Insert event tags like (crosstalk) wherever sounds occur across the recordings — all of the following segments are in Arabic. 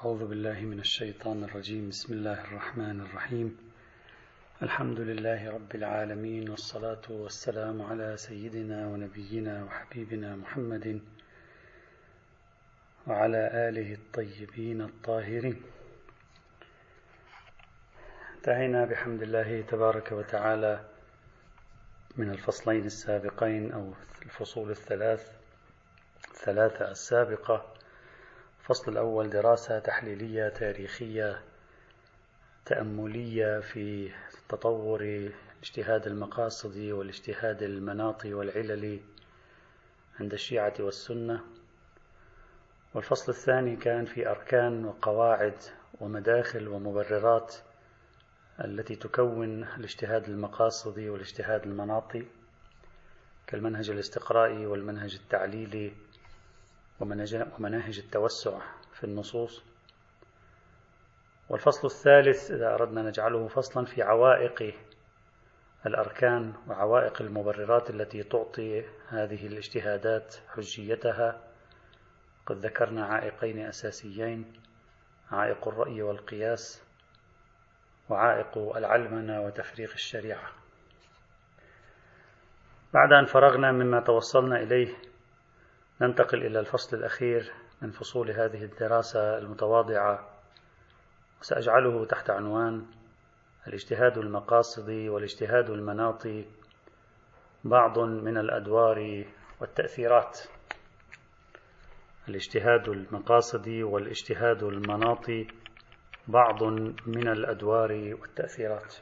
أعوذ بالله من الشيطان الرجيم. بسم الله الرحمن الرحيم. الحمد لله رب العالمين والصلاة والسلام على سيدنا ونبينا وحبيبنا محمد وعلى آله الطيبين الطاهرين. انتهينا بحمد الله تبارك وتعالى من الفصلين السابقين أو الفصول الثلاث الثلاثة السابقة. الفصل الأول دراسة تحليلية تاريخية تأملية في تطور الاجتهاد المقاصدي والاجتهاد المناطي والعللي عند الشيعة والسنة. والفصل الثاني كان في أركان وقواعد ومداخل ومبررات التي تكون الاجتهاد المقاصدي والاجتهاد المناطي كالمنهج الاستقرائي والمنهج التعليلي ومناهج التوسع في النصوص. والفصل الثالث إذا أردنا نجعله فصلا في عوائق الأركان وعوائق المبررات التي تعطي هذه الاجتهادات حجيتها. قد ذكرنا عائقين أساسيين عائق الرأي والقياس وعائق العلمنة وتفريق الشريعة. بعد أن فرغنا مما توصلنا إليه ننتقل إلى الفصل الأخير من فصول هذه الدراسة المتواضعة وسأجعله تحت عنوان الاجتهاد المقاصدي والاجتهاد المناطي بعض من الأدوار والتأثيرات. الاجتهاد المقاصدي والاجتهاد المناطي بعض من الأدوار والتأثيرات.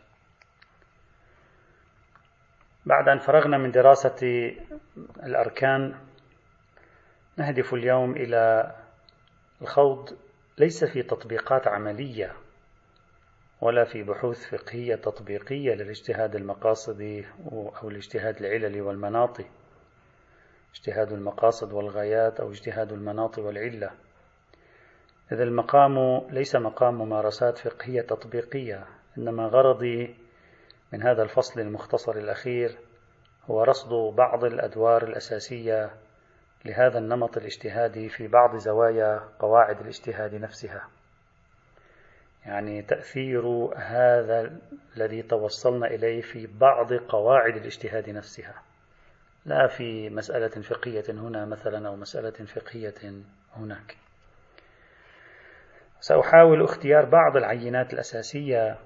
بعد أن فرغنا من دراسة الأركان نهدف اليوم إلى الخوض ليس في تطبيقات عملية ولا في بحوث فقهية تطبيقية للاجتهاد المقاصدي أو الاجتهاد العللي والمناطي اجتهاد المقاصد والغايات أو اجتهاد المناط والعلة. إذا المقام ليس مقام ممارسات فقهية تطبيقية إنما غرضي من هذا الفصل المختصر الأخير هو رصد بعض الأدوار الأساسية لهذا النمط الاجتهادي في بعض زوايا قواعد الاجتهاد نفسها. يعني تأثير هذا الذي توصلنا إليه في بعض قواعد الاجتهاد نفسها. لا في مسألة فقهية هنا مثلا أو مسألة فقهية هناك. سأحاول اختيار بعض العينات الأساسية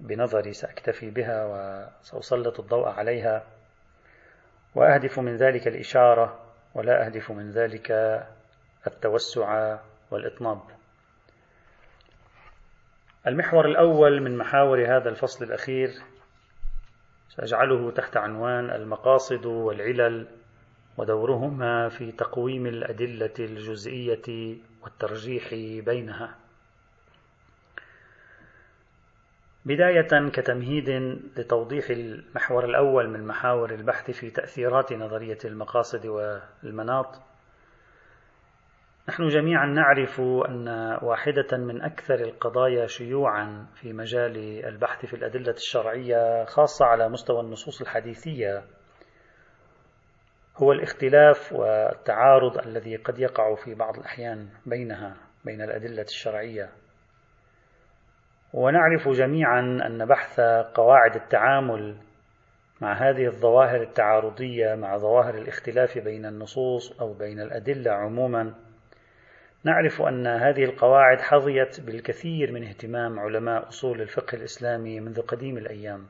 بنظري سأكتفي بها وسأسلط الضوء عليها. وأهدف من ذلك الإشارة ولا أهدف من ذلك التوسع والإطناب. المحور الأول من محاور هذا الفصل الأخير سأجعله تحت عنوان المقاصد والعلل ودورهما في تقويم الأدلة الجزئية والترجيح بينها. بداية كتمهيد لتوضيح المحور الأول من محاور البحث في تأثيرات نظرية المقاصد والمناط. نحن جميعا نعرف أن واحدة من أكثر القضايا شيوعا في مجال البحث في الأدلة الشرعية خاصة على مستوى النصوص الحديثية هو الاختلاف والتعارض الذي قد يقع في بعض الأحيان بينها بين الأدلة الشرعية. ونعرف جميعا أن بحث قواعد التعامل مع هذه الظواهر التعارضية مع ظواهر الاختلاف بين النصوص أو بين الأدلة عموما نعرف أن هذه القواعد حظيت بالكثير من اهتمام علماء أصول الفقه الإسلامي منذ قديم الأيام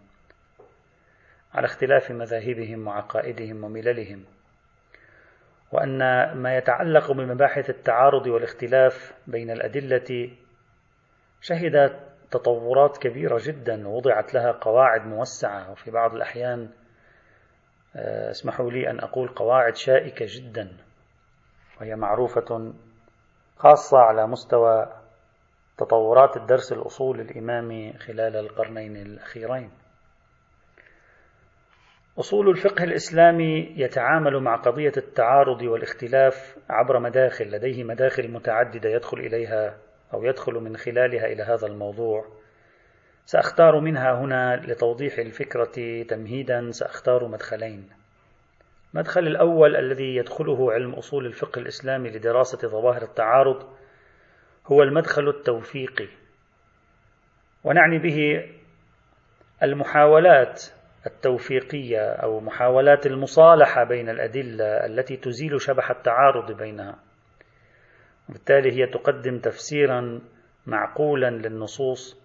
على اختلاف مذاهبهم وعقائدهم ومللهم وأن ما يتعلق بمباحث التعارض والاختلاف بين الأدلة شهد تطورات كبيرة جدا وضعت لها قواعد موسعة. وفي بعض الأحيان آه، اسمحوا لي أن أقول قواعد شائكة جدا وهي معروفة خاصة على مستوى تطورات الدرس الأصول الإمامي خلال القرنين الأخيرين. أصول الفقه الإسلامي يتعامل مع قضية التعارض والاختلاف عبر مداخل لديه مداخل متعددة يدخل إليها أو يدخل من خلالها إلى هذا الموضوع. سأختار منها هنا لتوضيح الفكرة تمهيدا سأختار مدخلين. المدخل الأول الذي يدخله علم أصول الفقه الإسلامي لدراسة ظواهر التعارض هو المدخل التوفيقي. ونعني به المحاولات التوفيقية أو محاولات المصالحة بين الأدلة التي تزيل شبح التعارض بينها. وبالتالي هي تقدم تفسيرا معقولا للنصوص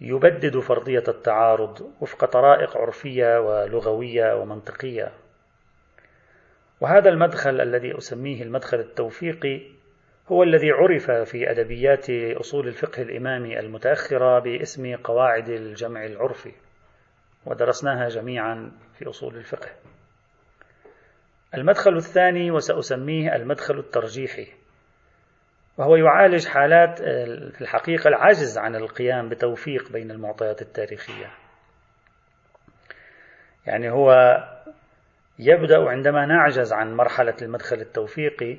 يبدد فرضية التعارض وفق طرائق عرفية ولغوية ومنطقية. وهذا المدخل الذي أسميه المدخل التوفيقي هو الذي عرف في أدبيات أصول الفقه الإمامي المتأخرة باسم قواعد الجمع العرفي ودرسناها جميعا في أصول الفقه. المدخل الثاني وسأسميه المدخل الترجيحي. وهو يعالج حالات في الحقيقة العجز عن القيام بتوفيق بين المعطيات التاريخية. يعني هو يبدأ عندما نعجز عن مرحلة المدخل التوفيقي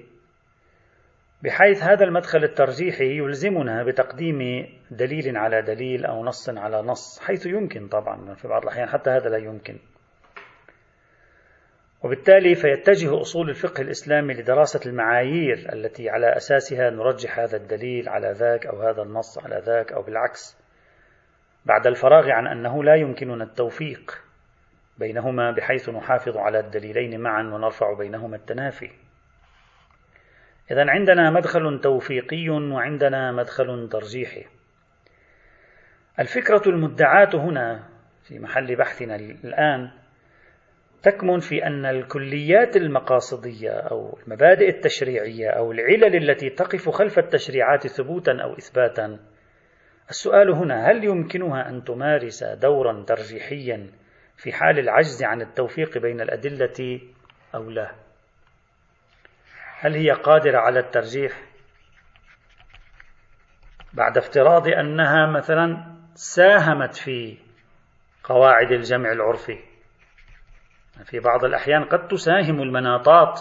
بحيث هذا المدخل الترجيحي يلزمنا بتقديم دليل على دليل أو نص على نص حيث يمكن طبعا في بعض الأحيان حتى هذا لا يمكن. وبالتالي فيتجه أصول الفقه الإسلامي لدراسة المعايير التي على أساسها نرجح هذا الدليل على ذاك أو هذا النص على ذاك أو بالعكس بعد الفراغ عن أنه لا يمكننا التوفيق بينهما بحيث نحافظ على الدليلين معا ونرفع بينهما التنافي إذا عندنا مدخل توفيقي وعندنا مدخل ترجيحي. الفكرة المدعاة هنا في محل بحثنا الآن تكمن في أن الكليات المقاصدية أو المبادئ التشريعية أو العلل التي تقف خلف التشريعات ثبوتا أو إثباتا. السؤال هنا هل يمكنها أن تمارس دورا ترجيحيا في حال العجز عن التوفيق بين الأدلة أو لا؟ هل هي قادرة على الترجيح؟ بعد افتراض أنها مثلا ساهمت في قواعد الجمع العرفي. في بعض الأحيان قد تساهم المناطات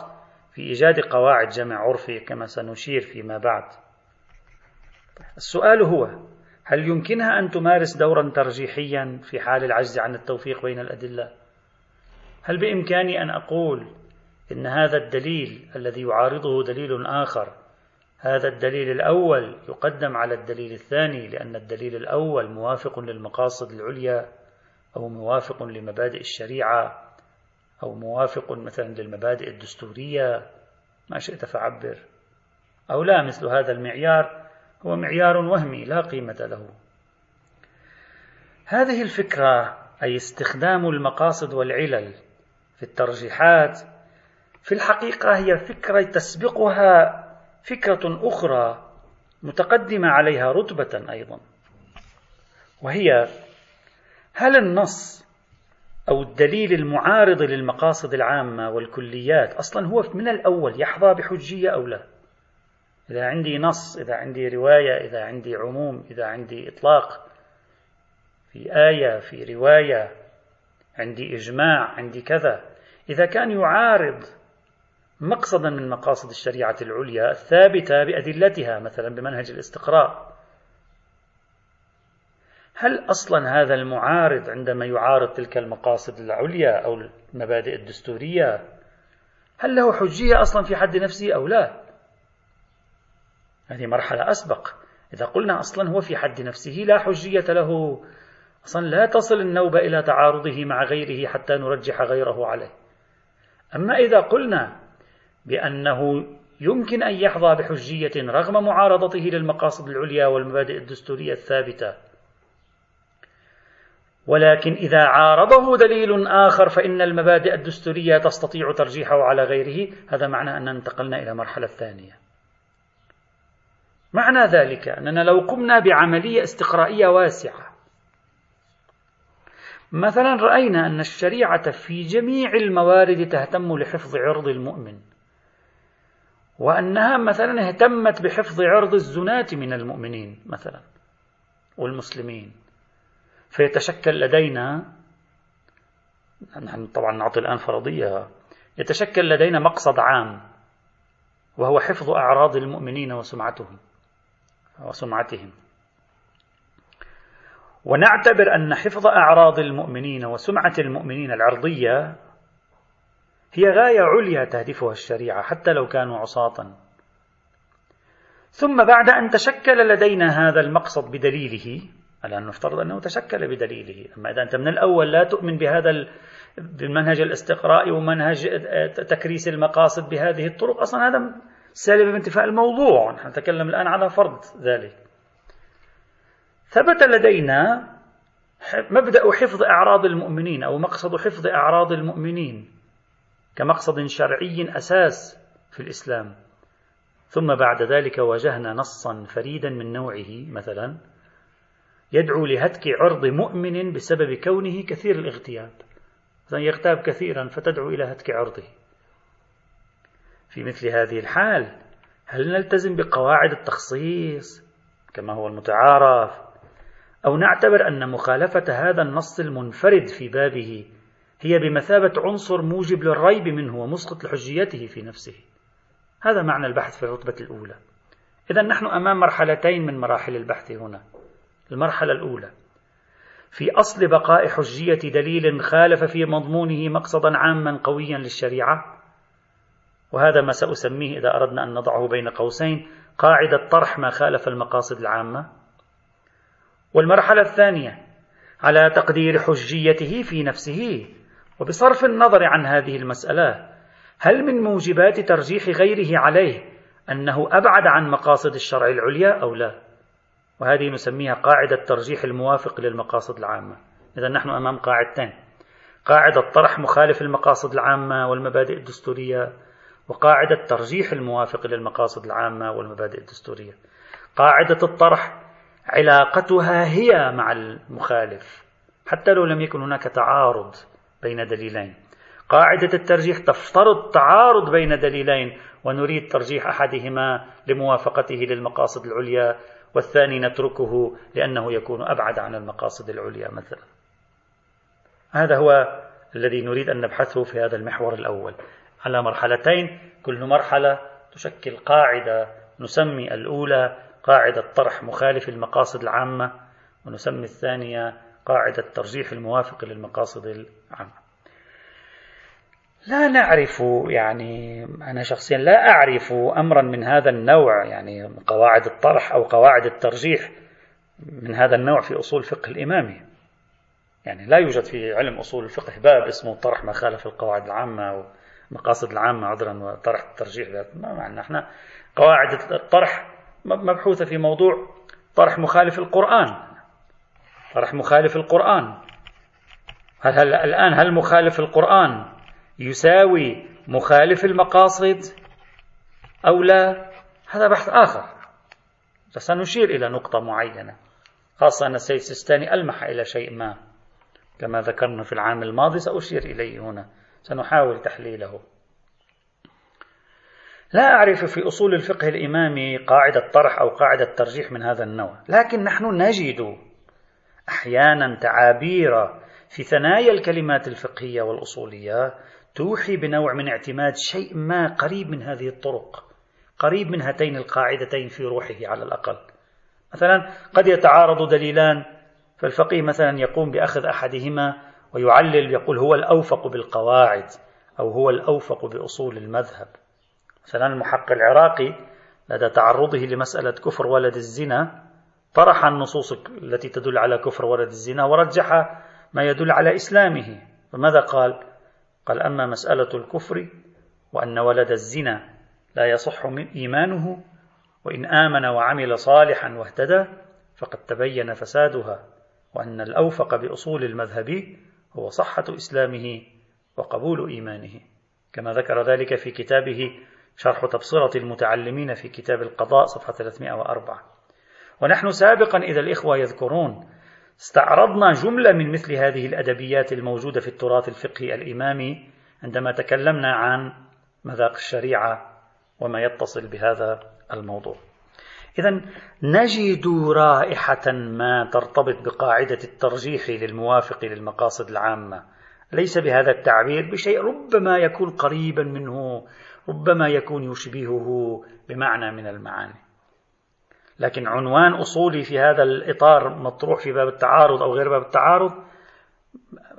في إيجاد قواعد جمع عرفي كما سنشير فيما بعد السؤال هو هل يمكنها أن تمارس دورا ترجيحيا في حال العجز عن التوفيق بين الأدلة؟ هل بإمكاني أن أقول إن هذا الدليل الذي يعارضه دليل آخر هذا الدليل الأول يقدم على الدليل الثاني لأن الدليل الأول موافق للمقاصد العليا أو موافق لمبادئ الشريعة أو موافق مثلا للمبادئ الدستورية ما شئت فعبر. أو لا مثل هذا المعيار هو معيار وهمي لا قيمة له. هذه الفكرة أي استخدام المقاصد والعلل في الترجيحات في الحقيقة هي فكرة تسبقها فكرة أخرى متقدمة عليها رتبة أيضا وهي هل النص أو الدليل المعارض للمقاصد العامة والكليات أصلا هو من الأول يحظى بحجية أو لا؟ إذا عندي نص إذا عندي رواية إذا عندي عموم إذا عندي إطلاق في آية في رواية عندي إجماع عندي كذا. إذا كان يعارض مقصدا من مقاصد الشريعة العليا الثابتة بأدلتها مثلا بمنهج الاستقراء هل أصلا هذا المعارض عندما يعارض تلك المقاصد العليا أو المبادئ الدستورية هل له حجية أصلا في حد نفسه أو لا؟ هذه مرحلة أسبق. إذا قلنا أصلا هو في حد نفسه لا حجية له. أصلا لا تصل النوبة إلى تعارضه مع غيره حتى نرجح غيره عليه. أما إذا قلنا بأنه يمكن أن يحظى بحجية رغم معارضته للمقاصد العليا والمبادئ الدستورية الثابتة ولكن إذا عارضه دليل آخر فإن المبادئ الدستورية تستطيع ترجيحه على غيره. هذا معنى أننا انتقلنا إلى المرحلة الثانية معنى ذلك أننا لو قمنا بعملية استقرائية واسعة مثلا رأينا أن الشريعة في جميع الموارد تهتم لحفظ عرض المؤمن وأنها مثلا اهتمت بحفظ عرض الزناة من المؤمنين مثلا والمسلمين. فيتشكل لدينا نحن طبعا نعطي الآن فرضية يتشكل لدينا مقصد عام وهو حفظ أعراض المؤمنين وسمعتهم وسمعتهم. ونعتبر أن حفظ أعراض المؤمنين وسمعة المؤمنين العرضية هي غاية عليا تهدفها الشريعة حتى لو كانوا عصاة. ثم بعد أن تشكل لدينا هذا المقصد بدليله الآن نفترض أنه تشكل بدليله. أما إذا أنت من الأول لا تؤمن بهذا بالمنهج الاستقرائي ومنهج تكريس المقاصد بهذه الطرق أصلا هذا سالب انتفاء الموضوع. نحن نتكلم الآن على فرض ذلك. ثبت لدينا مبدأ حفظ أعراض المؤمنين أو مقصد حفظ أعراض المؤمنين كمقصد شرعي أساس في الإسلام. ثم بعد ذلك واجهنا نصا فريدا من نوعه مثلا يدعو لهتك عرض مؤمن بسبب كونه كثير الاغتياب. يغتاب كثيرا فتدعو إلى هتك عرضه. في مثل هذه الحال هل نلتزم بقواعد التخصيص كما هو المتعارف أو نعتبر أن مخالفة هذا النص المنفرد في بابه هي بمثابة عنصر موجب للريب منه ومسقط لحجيته في نفسه؟ هذا معنى البحث في الرتبة الأولى. إذا نحن أمام مرحلتين من مراحل البحث هنا. المرحلة الأولى. في أصل بقاء حجية دليل خالف في مضمونه مقصدا عاما قويا للشريعة وهذا ما سأسميه إذا أردنا أن نضعه بين قوسين قاعدة طرح ما خالف المقاصد العامة. والمرحلة الثانية على تقدير حجيته في نفسه. وبصرف النظر عن هذه المسألة هل من موجبات ترجيح غيره عليه أنه أبعد عن مقاصد الشرع العليا أو لا؟ وهذه نسميها قاعدة ترجيح الموافق للمقاصد العامة. إذا نحن أمام قاعدتين. قاعدة طرح مخالف المقاصد العامة والمبادئ الدستورية وقاعدة ترجيح الموافق للمقاصد العامة والمبادئ الدستورية. قاعدة الطرح علاقتها هي مع المخالف حتى لو لم يكن هناك تعارض بين دليلين. قاعدة الترجيح تفترض تعارض بين دليلين ونريد ترجيح أحدهما لموافقته للمقاصد العليا والثاني نتركه لأنه يكون أبعد عن المقاصد العليا مثلا. هذا هو الذي نريد أن نبحثه في هذا المحور الأول. على مرحلتين كل مرحلة تشكل قاعدة نسمي الأولى قاعدة طرح مخالف المقاصد العامة ونسمي الثانية قاعدة ترجيح الموافق للمقاصد العامة. لا نعرف يعني أنا شخصيا لا أعرف أمرا من هذا النوع يعني قواعد الطرح أو قواعد الترجيح من هذا النوع في أصول الفقه الإمامي. يعني لا يوجد في علم أصول الفقه باب اسمه طرح ما خالف القواعد العامة والمقاصد العامة عذرا وطرح الترجيح ما معنى؟ إحنا قواعد الطرح مبحوثة في موضوع طرح مخالف القرآن. طرح مخالف القرآن. هل, هل الآن هل مخالف القرآن يساوي مخالف المقاصد أو لا؟ هذا بحث آخر. سنشير إلى نقطة معينة خاصة أن السيد السيستاني ألمح إلى شيء ما. كما ذكرنا في العام الماضي سأشير إليه هنا. سنحاول تحليله. لا أعرف في أصول الفقه الإمامي قاعدة طرح أو قاعدة ترجيح من هذا النوع لكن نحن نجد أحيانا تعابير في ثنايا الكلمات الفقهية والأصولية توحي بنوع من اعتماد شيء ما قريب من هذه الطرق قريب من هاتين القاعدتين في روحه على الأقل. مثلا قد يتعارض دليلان فالفقيه مثلا يقوم بأخذ أحدهما ويعلل يقول هو الأوفق بالقواعد أو هو الأوفق بأصول المذهب. مثلا المحقق العراقي لدى تعرضه لمسألة كفر ولد الزنا طرح النصوص التي تدل على كفر ولد الزنا ورجح ما يدل على إسلامه. فماذا قال؟ قال أما مسألة الكفر وأن ولد الزنا لا يصح إيمانه وإن آمن وعمل صالحا واهتدى فقد تبين فسادها وأن الأوفق بأصول المذهب هو صحة إسلامه وقبول إيمانه. كما ذكر ذلك في كتابه شرح تبصرة المتعلمين في كتاب القضاء صفحة 304 ونحن سابقا إذا الإخوة يذكرون استعرضنا جملة من مثل هذه الأدبيات الموجودة في التراث الفقهي الإمامي عندما تكلمنا عن مذاق الشريعة وما يتصل بهذا الموضوع. إذا نجد رائحة ما ترتبط بقاعدة الترجيح للموافق للمقاصد العامة، ليس بهذا التعبير بشيء ربما يكون قريبا منه، ربما يكون يشبهه بمعنى من المعاني. لكن عنوان أصولي في هذا الإطار مطروح في باب التعارض أو غير باب التعارض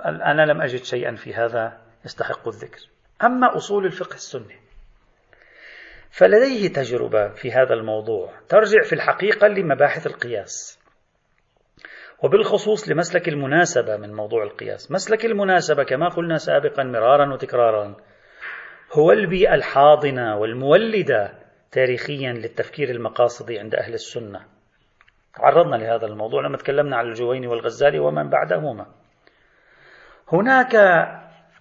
أنا لم أجد شيئا في هذا يستحق الذكر. أما أصول الفقه السني فلديه تجربة في هذا الموضوع ترجع في الحقيقة لمباحث القياس وبالخصوص لمسلك المناسبة من موضوع القياس. مسلك المناسبة كما قلنا سابقا مرارا وتكرارا هو البيئة الحاضنة والمولدة تاريخيا للتفكير المقاصدي عند أهل السنة. تعرضنا لهذا الموضوع لما تكلمنا عن الجويني والغزالي ومن بعدهما. هناك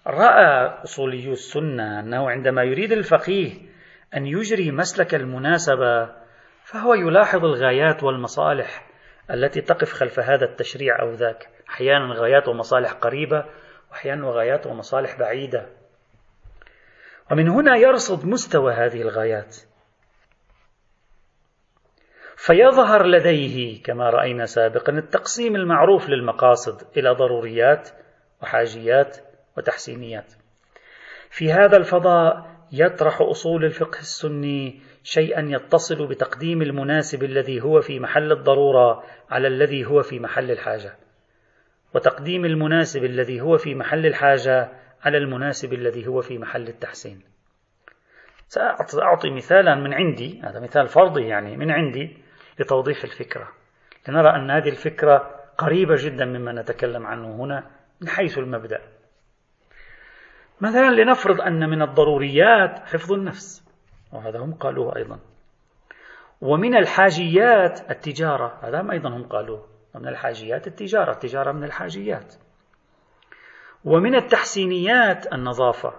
رأى أصولي السنة أنه عندما يريد الفقيه أن يجري مسلك المناسبة فهو يلاحظ الغايات والمصالح التي تقف خلف هذا التشريع أو ذاك. أحيانا غايات ومصالح قريبة وأحيانا غايات ومصالح بعيدة. ومن هنا يرصد مستوى هذه الغايات. فيظهر لديه كما رأينا سابقا التقسيم المعروف للمقاصد إلى ضروريات وحاجيات وتحسينيات. في هذا الفضاء يطرح أصول الفقه السني شيئا يتصل بتقديم المناسب الذي هو في محل الضرورة على الذي هو في محل الحاجة وتقديم المناسب الذي هو في محل الحاجة على المناسب الذي هو في محل التحسين. سأعطي مثالا من عندي هذا مثال فرضي يعني من عندي لتوضيح الفكرة. لنرى أن هذه الفكرة قريبة جدا مما نتكلم عنه هنا من حيث المبدأ. مثلا لنفرض أن من الضروريات حفظ النفس وهذا هم قالوه أيضا. ومن الحاجيات التجارة هذا أيضا هم قالوه. ومن الحاجيات التجارة التجارة من الحاجيات. ومن التحسينيات النظافة.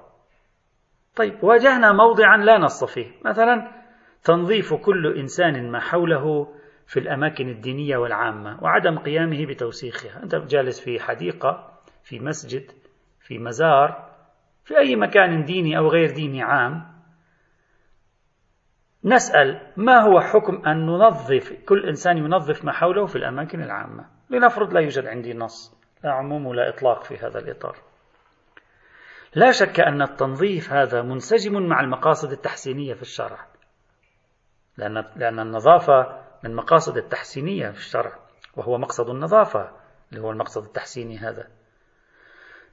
طيب واجهنا موضعا لا نص فيه. مثلا تنظيف كل إنسان ما حوله في الأماكن الدينية والعامة وعدم قيامه بتوسيخها. أنت جالس في حديقة في مسجد في مزار في أي مكان ديني أو غير ديني عام. نسأل ما هو حكم أن ننظف كل إنسان ينظف ما حوله في الأماكن العامة؟ لنفرض لا يوجد عندي نص لا عموم ولا إطلاق في هذا الإطار. لا شك أن التنظيف هذا منسجم مع المقاصد التحسينية في الشرع. لأن, لأن النظافة من مقاصد التحسينية في الشرع وهو مقصد النظافة اللي هو المقصد التحسيني هذا.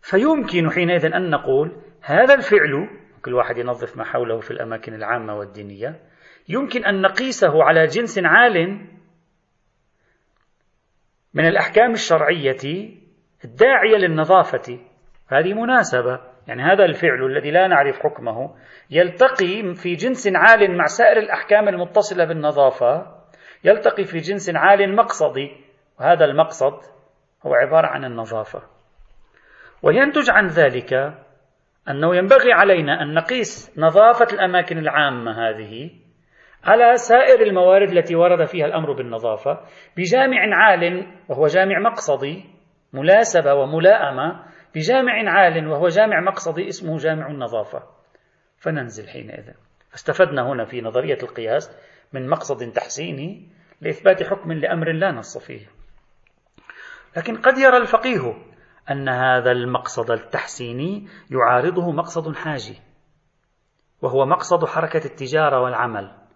فيمكن حينئذ أن نقول هذا الفعل كل واحد ينظف ما حوله في الأماكن العامة والدينية يمكن أن نقيسه على جنس عال من الأحكام الشرعية الداعية للنظافة. هذه مناسبة. يعني هذا الفعل الذي لا نعرف حكمه يلتقي في جنس عال مع سائر الأحكام المتصلة بالنظافة يلتقي في جنس عال مقصدي وهذا المقصد هو عبارة عن النظافة. وينتج عن ذلك أنه ينبغي علينا أن نقيس نظافة الأماكن العامة هذه على سائر الموارد التي ورد فيها الأمر بالنظافة بجامع عال وهو جامع مقصدي مناسبة وملائمة بجامع عال وهو جامع مقصدي اسمه جامع النظافة. فننزل حينئذ. استفدنا هنا في نظرية القياس من مقصد تحسيني لإثبات حكم لأمر لا نص فيه. لكن قد يرى الفقيه أن هذا المقصد التحسيني يعارضه مقصد حاجي وهو مقصد حركة التجارة والعمل.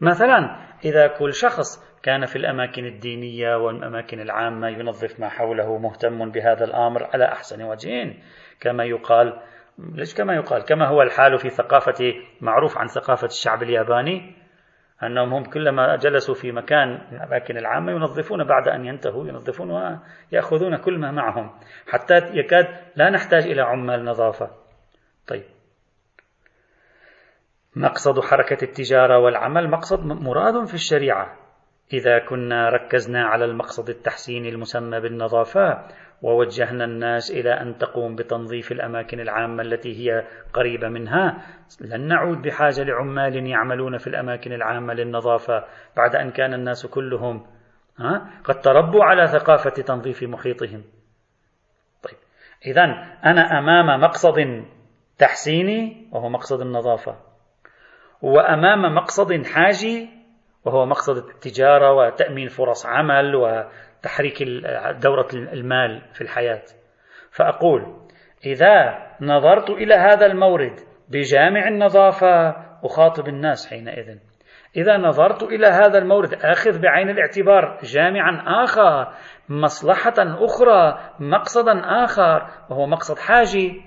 مثلا إذا كل شخص كان في الأماكن الدينية والأماكن العامة ينظف ما حوله مهتم بهذا الأمر على أحسن وجه. كما يقال ليش كما يقال؟ كما هو الحال في ثقافة معروف عن ثقافة الشعب الياباني أنهم هم كلما جلسوا في مكان الأماكن العامة ينظفون بعد أن ينتهوا ينظفون ويأخذون كل ما معهم. حتى يكاد لا نحتاج إلى عمال نظافة. طيب. مقصد حركة التجارة والعمل مقصد مراد في الشريعة. إذا كنا ركزنا على المقصد التحسيني المسمى بالنظافة ووجهنا الناس إلى أن تقوم بتنظيف الأماكن العامة التي هي قريبة منها لن نعود بحاجة لعمال يعملون في الأماكن العامة للنظافة بعد أن كان الناس كلهم قد تربوا على ثقافة تنظيف محيطهم. طيب إذا أنا أمام مقصد تحسيني وهو مقصد النظافة. وأمام مقصد حاجي وهو مقصد التجارة وتأمين فرص عمل وتحريك دورة المال في الحياة. فأقول إذا نظرت إلى هذا المورد بجامع النظافة أخاطب الناس حينئذ. إذا نظرت إلى هذا المورد آخذ بعين الاعتبار جامعا آخر مصلحة أخرى مقصدا آخر وهو مقصد حاجي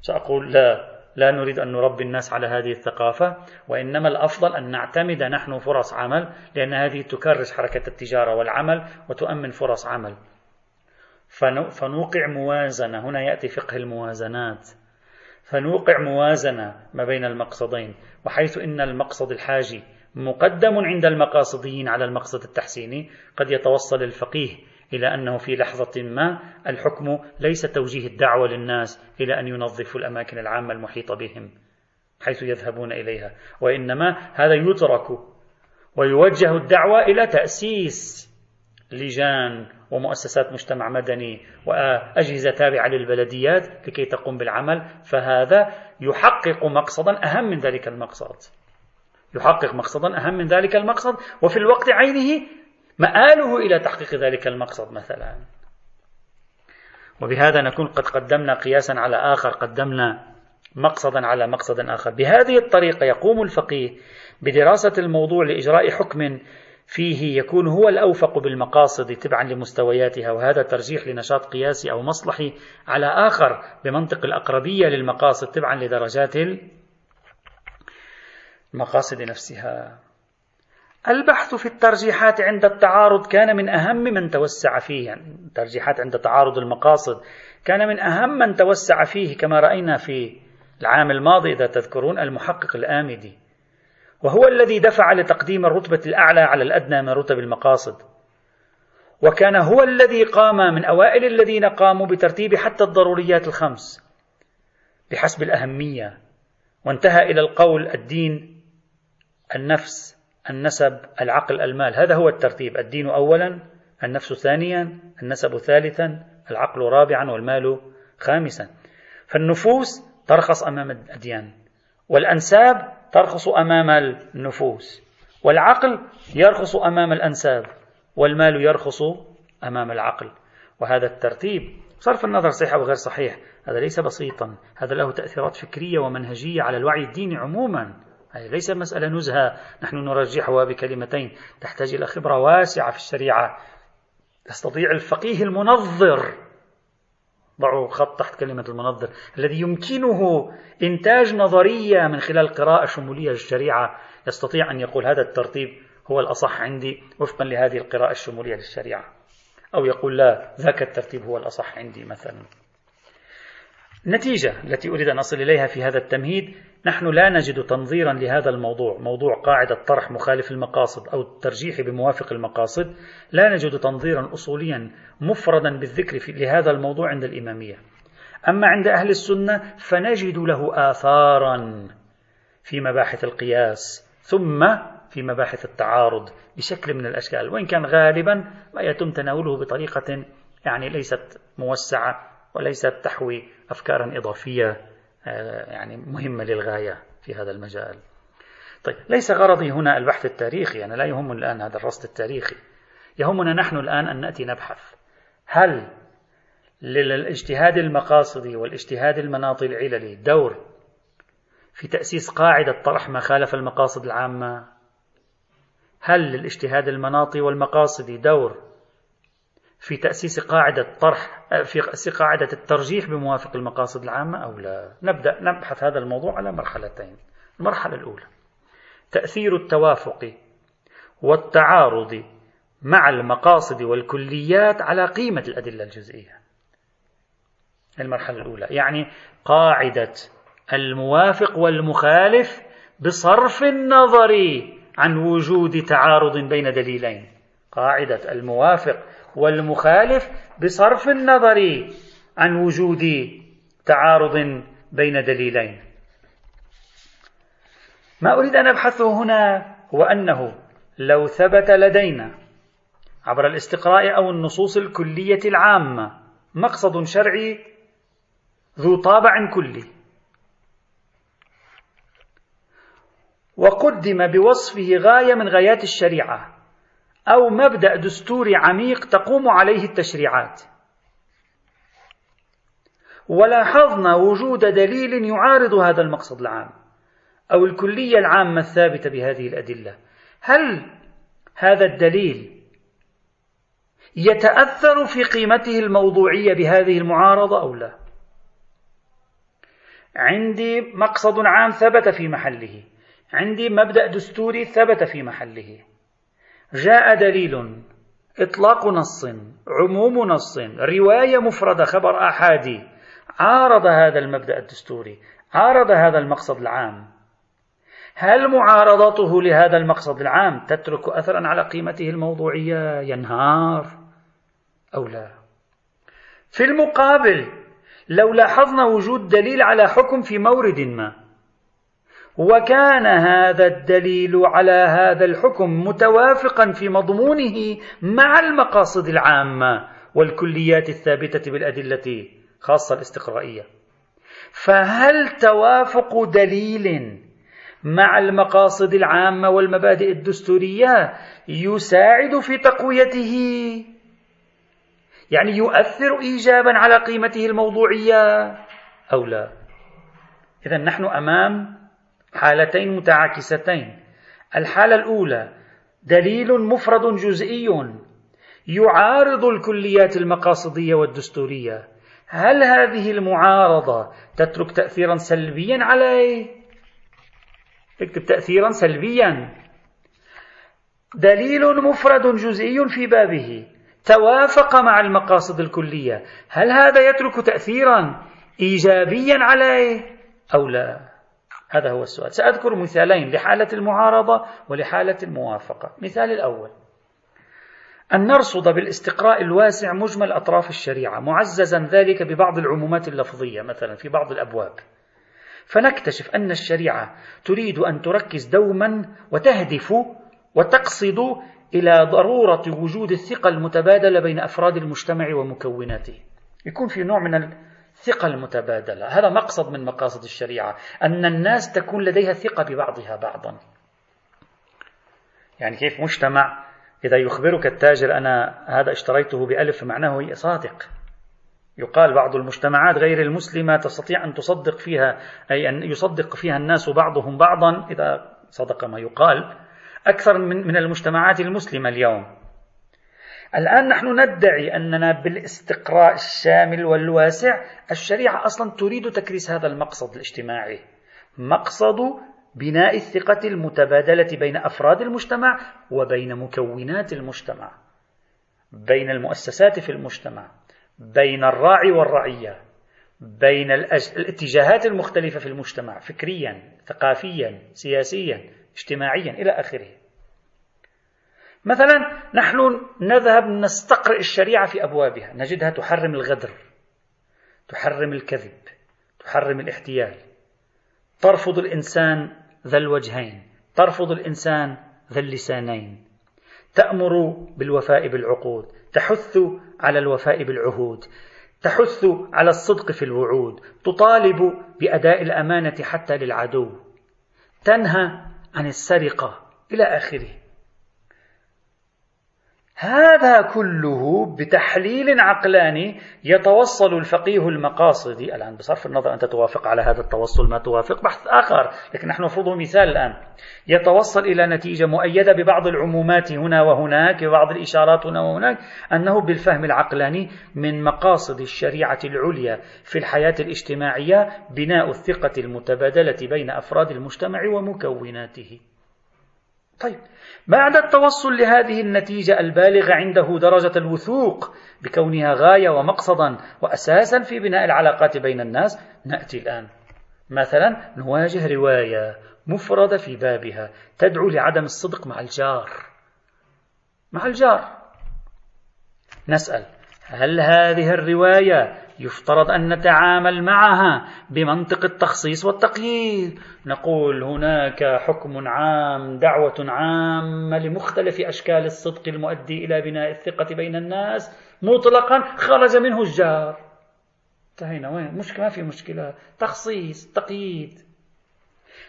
سأقول لا. لا نريد أن نربي الناس على هذه الثقافة وإنما الأفضل أن نعتمد نحن فرص عمل لأن هذه تكرس حركة التجارة والعمل وتؤمن فرص عمل. فنوقع موازنة هنا يأتي فقه الموازنات. فنوقع موازنة ما بين المقصدين وحيث إن المقصد الحاجي مقدم عند المقاصديين على المقصد التحسيني قد يتوصل الفقيه إلى أنه في لحظة ما الحكم ليس توجيه الدعوة للناس إلى أن ينظفوا الأماكن العامة المحيطة بهم حيث يذهبون إليها. وإنما هذا يترك ويوجه الدعوة إلى تأسيس لجان ومؤسسات مجتمع مدني وأجهزة تابعة للبلديات لكي تقوم بالعمل فهذا يحقق مقصدا أهم من ذلك المقصد. يحقق مقصدا أهم من ذلك المقصد وفي الوقت عينه مآله إلى تحقيق ذلك المقصد مثلا. وبهذا نكون قد قدمنا قياسا على آخر قدمنا مقصدا على مقصد آخر. بهذه الطريقة يقوم الفقيه بدراسة الموضوع لإجراء حكم فيه يكون هو الأوفق بالمقاصد تبعا لمستوياتها وهذا ترجيح لنشاط قياسي أو مصلحي على آخر بمنطق الأقربية للمقاصد تبعا لدرجات المقاصد نفسها. البحث في الترجيحات عند التعارض كان من أهم من توسع فيه. يعني الترجيحات عند تعارض المقاصد كان من أهم من توسع فيه كما رأينا في العام الماضي إذا تذكرون المحقق الآمدي. وهو الذي دفع لتقديم الرتبة الأعلى على الأدنى من رتب المقاصد. وكان هو الذي قام من أوائل الذين قاموا بترتيب حتى الضروريات الخمس بحسب الأهمية. وانتهى إلى القول الدين النفس. النسب العقل المال. هذا هو الترتيب. الدين أولا النفس ثانيا النسب ثالثا العقل رابعا والمال خامسا. فالنفوس ترخص أمام الأديان والأنساب ترخص أمام النفوس والعقل يرخص أمام الأنساب والمال يرخص أمام العقل. وهذا الترتيب صرف النظر صحيح أو غير صحيح هذا ليس بسيطا. هذا له تأثيرات فكرية ومنهجية على الوعي الديني عموما. هذه ليس مسألة نزهة. نحن نرجحها بكلمتين تحتاج إلى خبرة واسعة في الشريعة. يستطيع الفقيه المنظر. ضعوا خط تحت كلمة المنظر. الذي يمكنه إنتاج نظرية من خلال قراءة شمولية للشريعة. يستطيع أن يقول هذا الترتيب هو الأصح عندي وفقا لهذه القراءة الشمولية للشريعة. أو يقول لا ذاك الترتيب هو الأصح عندي مثلا. النتيجة التي أريد أن أصل إليها في هذا التمهيد نحن لا نجد تنظيرا لهذا الموضوع موضوع قاعدة طرح مخالف المقاصد أو الترجيح بموافق المقاصد لا نجد تنظيرا أصوليا مفردا بالذكر في لهذا الموضوع عند الإمامية. أما عند أهل السنة فنجد له آثارا في مباحث القياس ثم في مباحث التعارض بشكل من الأشكال وإن كان غالبا ما يتم تناوله بطريقة يعني ليست موسعة وليست تحوي أفكارا إضافية آه، يعني مهمة للغاية في هذا المجال. طيب ليس غرضي هنا البحث التاريخي أنا لا يهمني الآن هذا الرصد التاريخي. يهمنا نحن الآن أن نأتي نبحث. هل للاجتهاد المقاصدي والاجتهاد المناطي العللي دور في تأسيس قاعدة طرح ما خالف المقاصد العامة؟ هل للاجتهاد المناطي والمقاصدي دور في تأسيس قاعدة طرح في قاعدة الترجيح بموافق المقاصد العامة أو لا. نبدأ نبحث هذا الموضوع على مرحلتين. المرحلة الأولى تأثير التوافق والتعارض مع المقاصد والكليات على قيمة الأدلة الجزئية. المرحلة الأولى يعني قاعدة الموافق والمخالف بصرف النظر عن وجود تعارض بين دليلين. قاعدة الموافق والمخالف بصرف النظر عن وجود تعارض بين دليلين. ما أريد أن أبحثه هنا هو أنه لو ثبت لدينا عبر الاستقراء أو النصوص الكلية العامة مقصد شرعي ذو طابع كلي وقدم بوصفه غاية من غايات الشريعة أو مبدأ دستوري عميق تقوم عليه التشريعات. ولاحظنا وجود دليل يعارض هذا المقصد العام أو الكلية العامة الثابتة بهذه الأدلة. هل هذا الدليل يتأثر في قيمته الموضوعية بهذه المعارضة أو لا؟ عندي مقصد عام ثبت في محله. عندي مبدأ دستوري ثبت في محله. جاء دليل. إطلاق نص عموم نص رواية مفردة خبر آحادي. عارض هذا المبدأ الدستوري عارض هذا المقصد العام. هل معارضته لهذا المقصد العام تترك أثرا على قيمته الموضوعية ينهار أو لا؟ في المقابل لو لاحظنا وجود دليل على حكم في مورد ما وكان هذا الدليل على هذا الحكم متوافقا في مضمونه مع المقاصد العامة والكليات الثابتة بالأدلة خاصة الاستقرائية. فهل توافق دليل مع المقاصد العامة والمبادئ الدستورية يساعد في تقويته؟ يعني يؤثر ايجابا على قيمته الموضوعية أو لا؟ اذا نحن أمام حالتين متعاكستين. الحالة الأولى دليل مفرد جزئي يعارض الكليات المقاصدية والدستورية. هل هذه المعارضة تترك تأثيرا سلبيا عليه؟ اكتب تأثيرا سلبيا. دليل مفرد جزئي في بابه. توافق مع المقاصد الكلية. هل هذا يترك تأثيرا إيجابيا عليه أو لا؟ هذا هو السؤال. سأذكر مثالين لحالة المعارضة ولحالة الموافقة. مثال الأول. أن نرصد بالاستقراء الواسع مجمل أطراف الشريعة معززا ذلك ببعض العمومات اللفظية مثلا في بعض الأبواب. فنكتشف أن الشريعة تريد أن تركز دوما وتهدف وتقصد إلى ضرورة وجود الثقة المتبادلة بين أفراد المجتمع ومكوناته. يكون في نوع من الثقة المتبادلة. هذا مقصد من مقاصد الشريعة أن الناس تكون لديها ثقة ببعضها بعضا. يعني كيف مجتمع إذا يخبرك التاجر أنا هذا اشتريته بألف معناه صادق. يقال بعض المجتمعات غير المسلمة تستطيع أن تصدق فيها أي أن يصدق فيها الناس بعضهم بعضا إذا صدق ما يقال. أكثر من من المجتمعات المسلمة اليوم الآن نحن ندعي أننا بالاستقراء الشامل والواسع الشريعة أصلا تريد تكريس هذا المقصد الاجتماعي. مقصد بناء الثقة المتبادلة بين أفراد المجتمع وبين مكونات المجتمع بين المؤسسات في المجتمع بين الراعي والرعية بين الاتجاهات المختلفة في المجتمع فكريا ثقافيا سياسيا اجتماعيا إلى آخره. مثلا نحن نذهب نستقرئ الشريعة في أبوابها. نجدها تحرم الغدر تحرم الكذب تحرم الاحتيال. ترفض الإنسان ذا الوجهين ترفض الإنسان ذا اللسانين. تأمر بالوفاء بالعقود تحث على الوفاء بالعهود تحث على الصدق في الوعود تطالب بأداء الأمانة حتى للعدو. تنهى عن السرقة إلى آخره. هذا كله بتحليل عقلاني يتوصل الفقيه المقاصدي. الآن بصرف النظر أنت توافق على هذا التوصل ما توافق بحث آخر لكن نحن نفرضه مثال الآن. يتوصل إلى نتيجة مؤيدة ببعض العمومات هنا وهناك ببعض الإشارات هنا وهناك أنه بالفهم العقلاني من مقاصد الشريعة العليا في الحياة الاجتماعية بناء الثقة المتبادلة بين أفراد المجتمع ومكوناته. طيب بعد التوصل لهذه النتيجة البالغة عنده درجة الوثوق بكونها غاية ومقصدا وأساسا في بناء العلاقات بين الناس نأتي الآن مثلا نواجه رواية مفردة في بابها تدعو لعدم الصدق مع الجار. مع الجار. نسأل هل هذه الرواية يفترض أن نتعامل معها بمنطق التخصيص والتقييد. نقول هناك حكم عام دعوة عامة لمختلف أشكال الصدق المؤدي إلى بناء الثقة بين الناس. مطلقا خرج منه الجار. انتهينا. وين؟ مشكلة ما في مشكلة. تخصيص تقييد.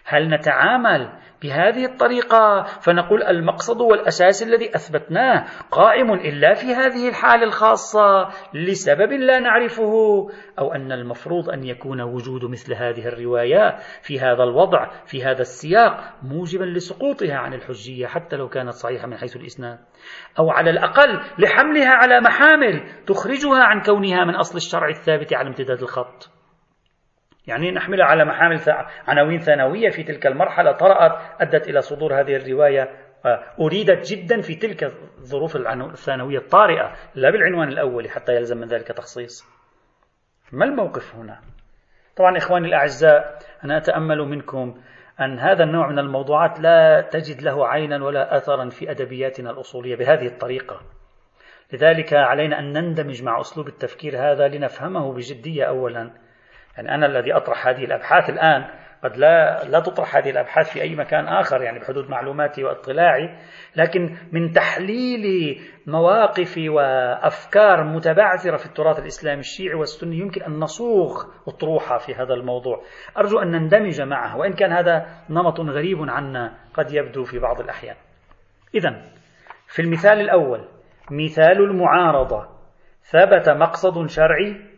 هل نتعامل بهذه الطريقة؟ فنقول المقصد والأساس الذي أثبتناه قائم إلا في هذه الحالة الخاصة لسبب لا نعرفه أو أن المفروض أن يكون وجود مثل هذه الروايات في هذا الوضع في هذا السياق موجبا لسقوطها عن الحجية حتى لو كانت صحيحة من حيث الإسناد. أو على الأقل لحملها على محامل تخرجها عن كونها من أصل الشرع الثابت على امتداد الخط. يعني نحملها على محامل عناوين ثانوية في تلك المرحلة طرأت أدت إلى صدور هذه الرواية أريدت جدا في تلك الظروف الثانوية الطارئة لا بالعنوان الأول حتى يلزم من ذلك تخصيص. ما الموقف هنا؟ طبعا إخواني الأعزاء أنا أتأمل منكم أن هذا النوع من الموضوعات لا تجد له عينا ولا أثرا في أدبياتنا الأصولية بهذه الطريقة. لذلك علينا أن نندمج مع أسلوب التفكير هذا لنفهمه بجدية أولا. يعني أنا الذي أطرح هذه الأبحاث الآن قد لا لا تطرح هذه الأبحاث في أي مكان آخر يعني بحدود معلوماتي واطلاعي لكن من تحليل مواقف وأفكار متبعثرة في التراث الإسلامي الشيعي والسني يمكن أن نصوغ أطروحة في هذا الموضوع. أرجو أن نندمج معه وإن كان هذا نمط غريب عنا قد يبدو في بعض الأحيان. اذا في المثال الأول مثال المعارضة. ثبت مقصد شرعي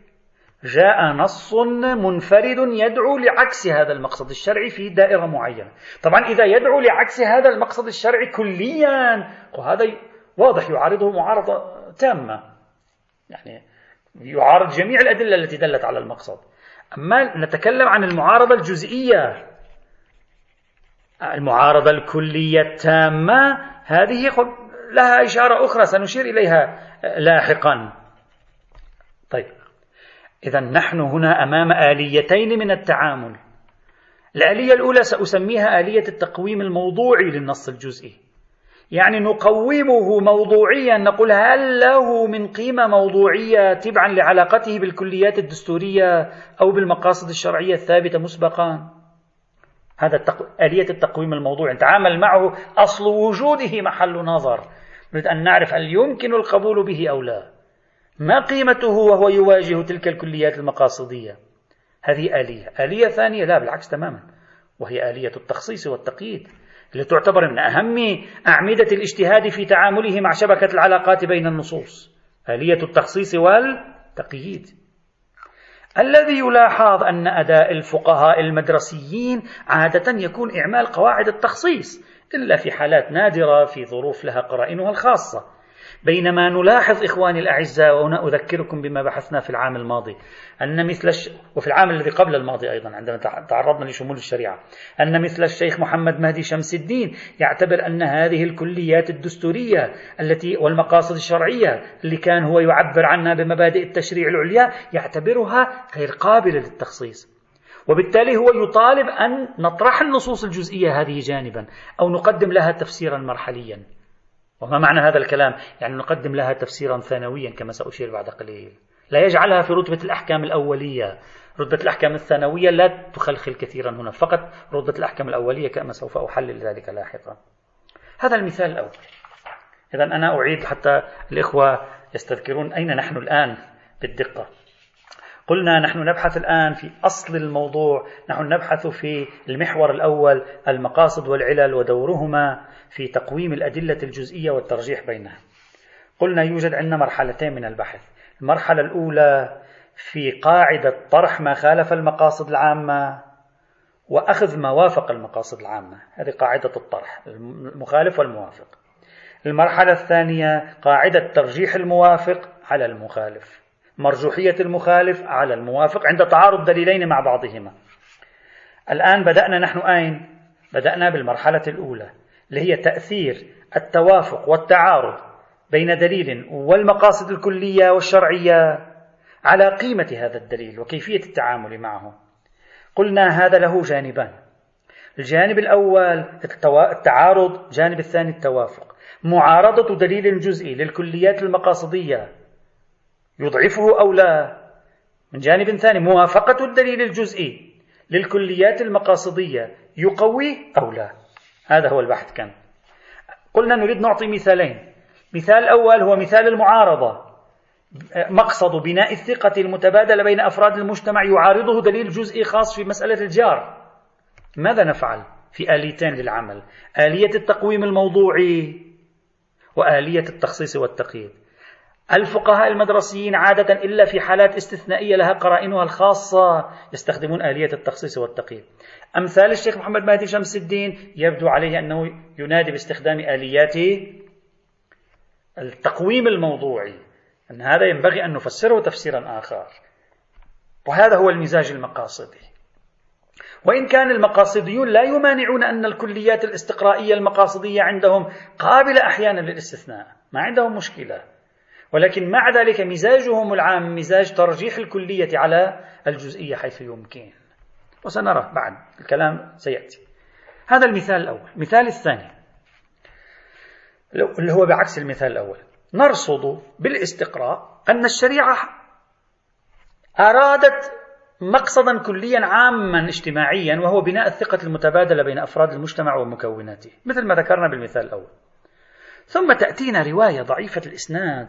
جاء نص منفرد يدعو لعكس هذا المقصد الشرعي في دائرة معينة. طبعا إذا يدعو لعكس هذا المقصد الشرعي كليا وهذا واضح يعارضه معارضة تامة. يعني يعارض جميع الأدلة التي دلت على المقصد. أما نتكلم عن المعارضة الجزئية المعارضة الكلية التامة هذه لها إشارة أخرى سنشير إليها لاحقا. إذا نحن هنا أمام آليتين من التعامل. الآلية الأولى سأسميها آلية التقويم الموضوعي للنص الجزئي. يعني نقومه موضوعيا نقول هل له من قيمة موضوعية تبعا لعلاقته بالكليات الدستورية أو بالمقاصد الشرعية الثابتة مسبقا؟ هذا التق... آلية التقويم الموضوعي. نتعامل معه. أصل وجوده محل نظر. نريد أن نعرف هل يمكن القبول به أو لا. ما قيمته وهو يواجه تلك الكليات المقاصدية؟ هذه آلية. آلية ثانية لا بالعكس تماما. وهي آلية التخصيص والتقييد التي تعتبر من أهم أعمدة الاجتهاد في تعامله مع شبكة العلاقات بين النصوص. آلية التخصيص والتقييد. الذي يلاحظ أن أداء الفقهاء المدرسيين عادة يكون إعمال قواعد التخصيص إلا في حالات نادرة في ظروف لها قرائنها الخاصة. بينما نلاحظ إخواني الأعزاء وهنا أذكركم بما بحثنا في العام الماضي أن مثل الش... وفي العام الذي قبل الماضي أيضا عندما تعرضنا لشمول الشريعة أن مثل الشيخ محمد مهدي شمس الدين يعتبر أن هذه الكليات الدستورية التي والمقاصد الشرعية اللي كان هو يعبر عنها بمبادئ التشريع العليا يعتبرها غير قابلة للتخصيص. وبالتالي هو يطالب أن نطرح النصوص الجزئية هذه جانبا أو نقدم لها تفسيرا مرحليا. وما معنى هذا الكلام؟ يعني نقدم لها تفسيرا ثانويا كما سأشير بعد قليل. لا يجعلها في رتبة الأحكام الأولية. رتبة الأحكام الثانوية لا تخلخل كثيرا هنا. فقط رتبة الأحكام الأولية كما سوف أحلل ذلك لاحقا. هذا المثال الأول. إذا أنا أعيد حتى الإخوة يستذكرون أين نحن الآن بالدقة. قلنا نحن نبحث الآن في أصل الموضوع. نحن نبحث في المحور الأول المقاصد والعلل ودورهما في تقويم الأدلة الجزئية والترجيح بينها. قلنا يوجد عندنا مرحلتين من البحث. المرحلة الأولى في قاعدة طرح ما خالف المقاصد العامة وأخذ ما وافق المقاصد العامة. هذه قاعدة الطرح المخالف والموافق. المرحلة الثانية قاعدة ترجيح الموافق على المخالف. مرجوحية المخالف على الموافق عند تعارض دليلين مع بعضهما. الآن بدأنا نحن أين؟ بدأنا بالمرحلة الأولى اللي هي تأثير التوافق والتعارض بين دليل والمقاصد الكلية والشرعية على قيمة هذا الدليل وكيفية التعامل معه. قلنا هذا له جانبان. الجانب الأول التعارض الجانب الثاني التوافق. معارضة دليل جزئي للكليات المقاصدية. يضعفه أو لا. من جانب ثاني موافقة الدليل الجزئي للكليات المقاصدية يقوي أو لا. هذا هو البحث كان. قلنا نريد نعطي مثالين. مثال الأول هو مثال المعارضة. مقصد بناء الثقة المتبادلة بين أفراد المجتمع يعارضه دليل جزئي خاص في مسألة الجار. ماذا نفعل في آليتين للعمل؟ آلية التقويم الموضوعي وآلية التخصيص والتقييد. الفقهاء المدرسيين عادة إلا في حالات استثنائية لها قرائنها الخاصة يستخدمون آلية التخصيص والتقييد أمثال الشيخ محمد مهدي شمس الدين يبدو عليه أنه ينادي باستخدام آليات التقويم الموضوعي أن هذا ينبغي أن نفسره تفسيرا آخر. وهذا هو المزاج المقاصدي. وإن كان المقاصديون لا يمانعون أن الكليات الاستقرائية المقاصدية عندهم قابلة أحيانا للاستثناء ما عندهم مشكلة. ولكن مع ذلك مزاجهم العام مزاج ترجيح الكلية على الجزئية حيث يمكن. وسنرى بعد الكلام سيأتي. هذا المثال الأول. المثال الثاني. اللي هو بعكس المثال الأول. نرصد بالاستقراء أن الشريعة أرادت مقصدا كليا عاما اجتماعيا وهو بناء الثقة المتبادلة بين أفراد المجتمع ومكوناته مثل ما ذكرنا بالمثال الأول. ثم تأتينا رواية ضعيفة الإسناد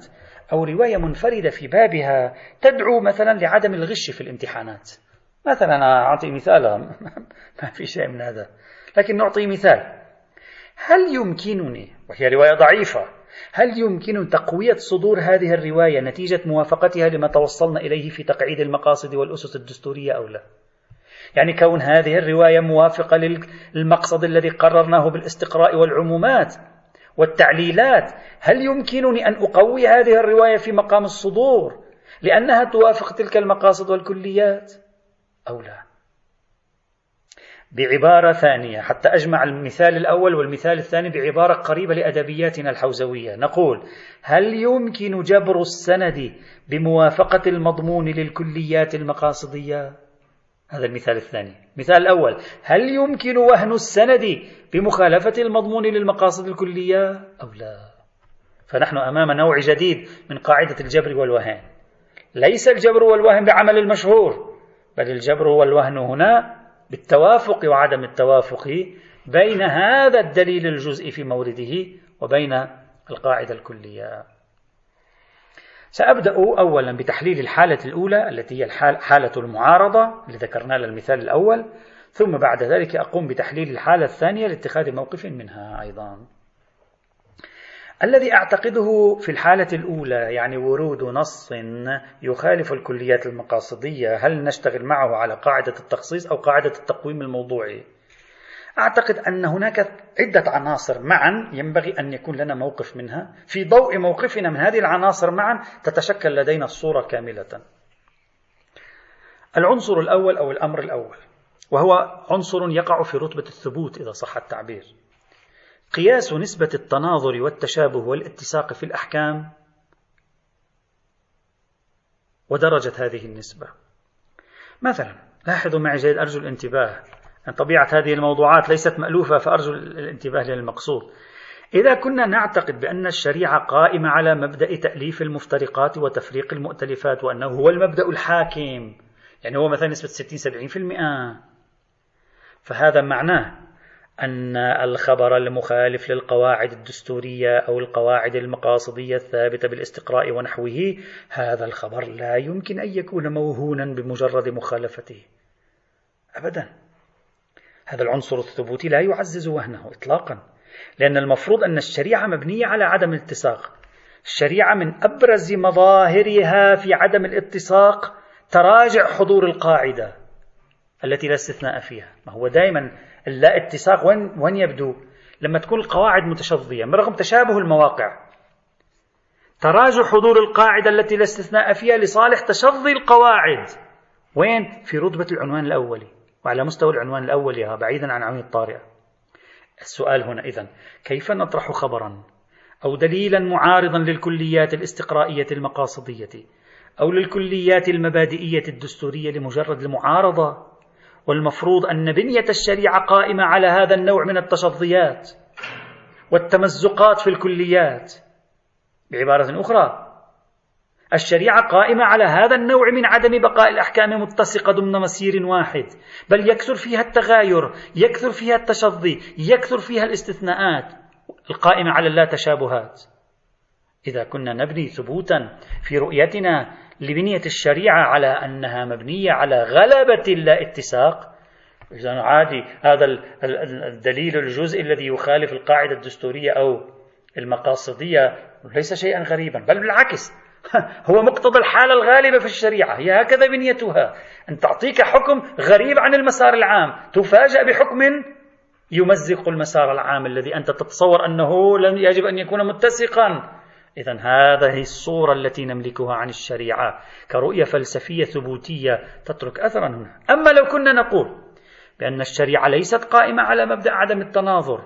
أو رواية منفردة في بابها تدعو مثلا لعدم الغش في الامتحانات. مثلا أنا أعطي مثال (laughs) ما في شيء من هذا. لكن نعطي مثال. هل يمكنني وهي رواية ضعيفة هل يمكن تقوية صدور هذه الرواية نتيجة موافقتها لما توصلنا إليه في تقعيد المقاصد والأسس الدستورية أو لا؟ يعني كون هذه الرواية موافقة للمقصد الذي قررناه بالاستقراء والعمومات والتعليلات. هل يمكنني أن أقوي هذه الرواية في مقام الصدور لأنها توافق تلك المقاصد والكليات؟ أو لا؟ بعبارة ثانية حتى أجمع المثال الأول والمثال الثاني بعبارة قريبة لأدبياتنا الحوزوية. نقول هل يمكن جبر السند بموافقة المضمون للكليات المقاصدية؟ هذا المثال الثاني. المثال الأول هل يمكن وهن السند بمخالفة المضمون للمقاصد الكلية أو لا؟ فنحن أمام نوع جديد من قاعدة الجبر والوهن. ليس الجبر والوهن بعمل المشهور بل الجبر والوهن هنا بالتوافق وعدم التوافق بين هذا الدليل الجزئي في مورده وبين القاعدة الكلية. سأبدأ أولا بتحليل الحالة الأولى التي هي حالة المعارضة اللي ذكرناها للمثال الأول ثم بعد ذلك أقوم بتحليل الحالة الثانية لاتخاذ موقف منها أيضا. الذي أعتقده في الحالة الأولى يعني ورود نص يخالف الكليات المقاصدية هل نشتغل معه على قاعدة التخصيص أو قاعدة التقويم الموضوعي؟ أعتقد أن هناك عدة عناصر معا ينبغي أن يكون لنا موقف منها. في ضوء موقفنا من هذه العناصر معا تتشكل لدينا الصورة كاملة. العنصر الأول أو الأمر الأول وهو عنصر يقع في رتبة الثبوت إذا صح التعبير. قياس نسبة التناظر والتشابه والاتساق في الأحكام ودرجة هذه النسبة. مثلا لاحظوا معي جيد أرجو الانتباه. أن طبيعة هذه الموضوعات ليست مألوفة فأرجو الانتباه للمقصود إذا كنا نعتقد بأن الشريعة قائمة على مبدأ تأليف المفترقات وتفريق المؤتلفات وأنه هو المبدأ الحاكم يعني هو مثلا نسبة 60 70% فهذا معناه أن الخبر المخالف للقواعد الدستورية أو القواعد المقاصدية الثابتة بالاستقراء ونحوه هذا الخبر لا يمكن أن يكون موهونا بمجرد مخالفته. أبدا. هذا العنصر الثبوتي لا يعزز وهنه إطلاقا لأن المفروض أن الشريعة مبنية على عدم الاتساق الشريعة من أبرز مظاهرها في عدم الاتساق تراجع حضور القاعدة التي لا استثناء فيها. ما هو دائما اللا اتساق وين وين يبدو؟ لما تكون القواعد متشظية برغم تشابه المواقع. تراجع حضور القاعدة التي لا استثناء فيها لصالح تشظي القواعد. وين؟ في رتبة العنوان الأولي. وعلى مستوى العنوان الأولي بعيدا عن عنوان الطارئة السؤال هنا إذا كيف نطرح خبرا؟ أو دليلا معارضا للكليات الاستقرائية المقاصدية؟ أو للكليات المبادئية الدستورية لمجرد المعارضة؟ والمفروض أن بنية الشريعة قائمة على هذا النوع من التشظيات والتمزقات في الكليات. بعبارة أخرى الشريعة قائمة على هذا النوع من عدم بقاء الأحكام متسقة ضمن مسير واحد. بل يكثر فيها التغاير يكثر فيها التشظي يكثر فيها الاستثناءات القائمة على اللا تشابهات. إذا كنا نبني ثبوتا في رؤيتنا لبنية الشريعة على أنها مبنية على غلبة اللا اتساق إذا عادي هذا الدليل الجزئي الذي يخالف القاعدة الدستورية أو المقاصدية ليس شيئا غريبا بل بالعكس. هو مقتضى الحالة الغالبة في الشريعة. هي هكذا بنيتها. أن تعطيك حكم غريب عن المسار العام. تفاجأ بحكم يمزق المسار العام الذي أنت تتصور أنه لم يجب أن يكون متسقا. إذا هذه الصورة التي نملكها عن الشريعة كرؤية فلسفية ثبوتية تترك أثرا هنا. أما لو كنا نقول بأن الشريعة ليست قائمة على مبدأ عدم التناظر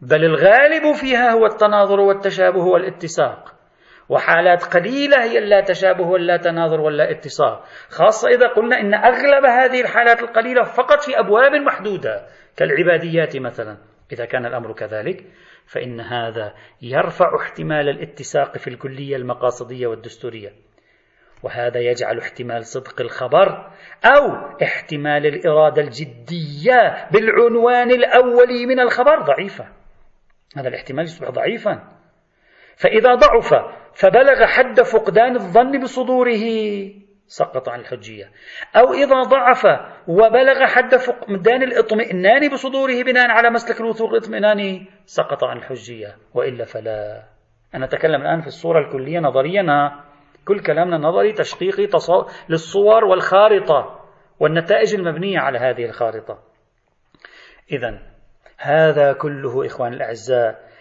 بل الغالب فيها هو التناظر والتشابه والاتساق. وحالات قليلة هي لا تشابه ولا تناظر ولا اتساق خاصة إذا قلنا إن أغلب هذه الحالات القليلة فقط في أبواب محدودة كالعباديات مثلا. إذا كان الأمر كذلك فإن هذا يرفع احتمال الاتساق في الكلية المقاصدية والدستورية. وهذا يجعل احتمال صدق الخبر أو احتمال الإرادة الجدية بالعنوان الأولي من الخبر ضعيفة. هذا الاحتمال يصبح ضعيفا. فإذا ضعف فبلغ حد فقدان الظن بصدوره سقط عن الحجية. أو إذا ضعف وبلغ حد فقدان الاطمئنان بصدوره بناء على مسلك الوثوق الاطمئناني سقط عن الحجية. وإلا فلا. أنا أتكلم الآن في الصورة الكلية نظريا كل كلامنا نظري تشقيقي للصور والخارطة والنتائج المبنية على هذه الخارطة. إذا هذا كله إخوان الأعزاء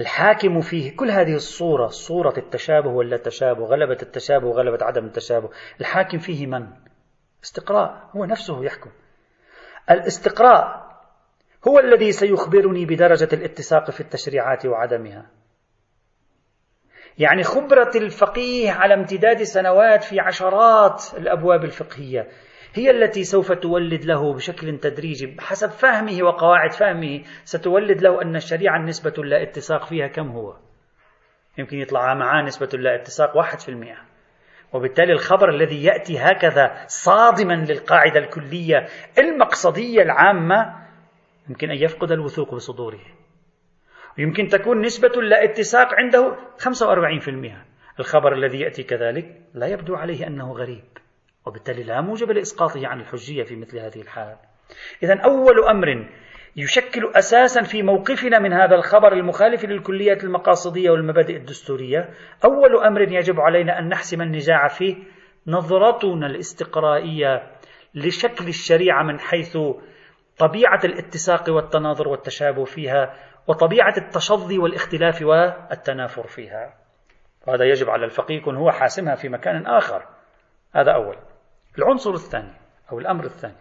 الحاكم فيه كل هذه الصورة صورة التشابه ولا تشابه غلبة التشابه وغلبة عدم التشابه. الحاكم فيه من؟ استقراء هو نفسه يحكم. الاستقراء هو الذي سيخبرني بدرجة الاتساق في التشريعات وعدمها. يعني خبرة الفقيه على امتداد سنوات في عشرات الأبواب الفقهية. هي التي سوف تولد له بشكل تدريجي بحسب فهمه وقواعد فهمه ستولد له أن الشريعة نسبة لا اتساق فيها كم هو؟ يمكن يطلع معاه نسبة لا اتساق واحد في المئة. وبالتالي الخبر الذي يأتي هكذا صادما للقاعدة الكلية المقصدية العامة يمكن أن يفقد الوثوق بصدوره. يمكن تكون نسبة لا اتساق عنده 45% الخبر الذي يأتي كذلك لا يبدو عليه أنه غريب. وبالتالي لا موجب لإسقاطه عن الحجية في مثل هذه الحال. إذا أول أمر يشكل أساسا في موقفنا من هذا الخبر المخالف للكليات المقاصدية والمبادئ الدستورية أول أمر يجب علينا أن نحسم النزاع فيه نظرتنا الاستقرائية لشكل الشريعة من حيث طبيعة الاتساق والتناظر والتشابه فيها وطبيعة التشظي والاختلاف والتنافر فيها. وهذا يجب على الفقيه يكون هو حاسمها في مكان آخر. هذا أول. العنصر الثاني أو الأمر الثاني.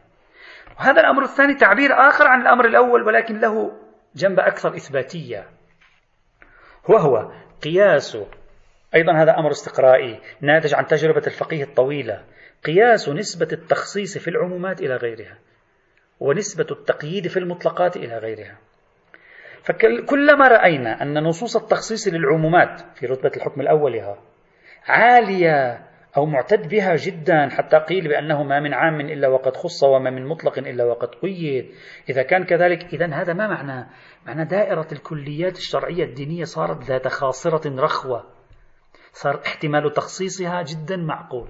وهذا الأمر الثاني تعبير آخر عن الأمر الأول ولكن له جنب أكثر إثباتية. وهو قياس أيضا هذا أمر استقرائي ناتج عن تجربة الفقيه الطويلة. قياس نسبة التخصيص في العمومات إلى غيرها ونسبة التقييد في المطلقات إلى غيرها. فكلما رأينا أن نصوص التخصيص للعمومات في رتبة الحكم الأول عالية أو معتد بها جدا حتى قيل بأنه ما من عام إلا وقد خص وما من مطلق إلا وقد قيد. إذا كان كذلك إذا هذا ما معنى؟ معنى دائرة الكليات الشرعية الدينية صارت ذات خاصرة رخوة. صار احتمال تخصيصها جدا معقول.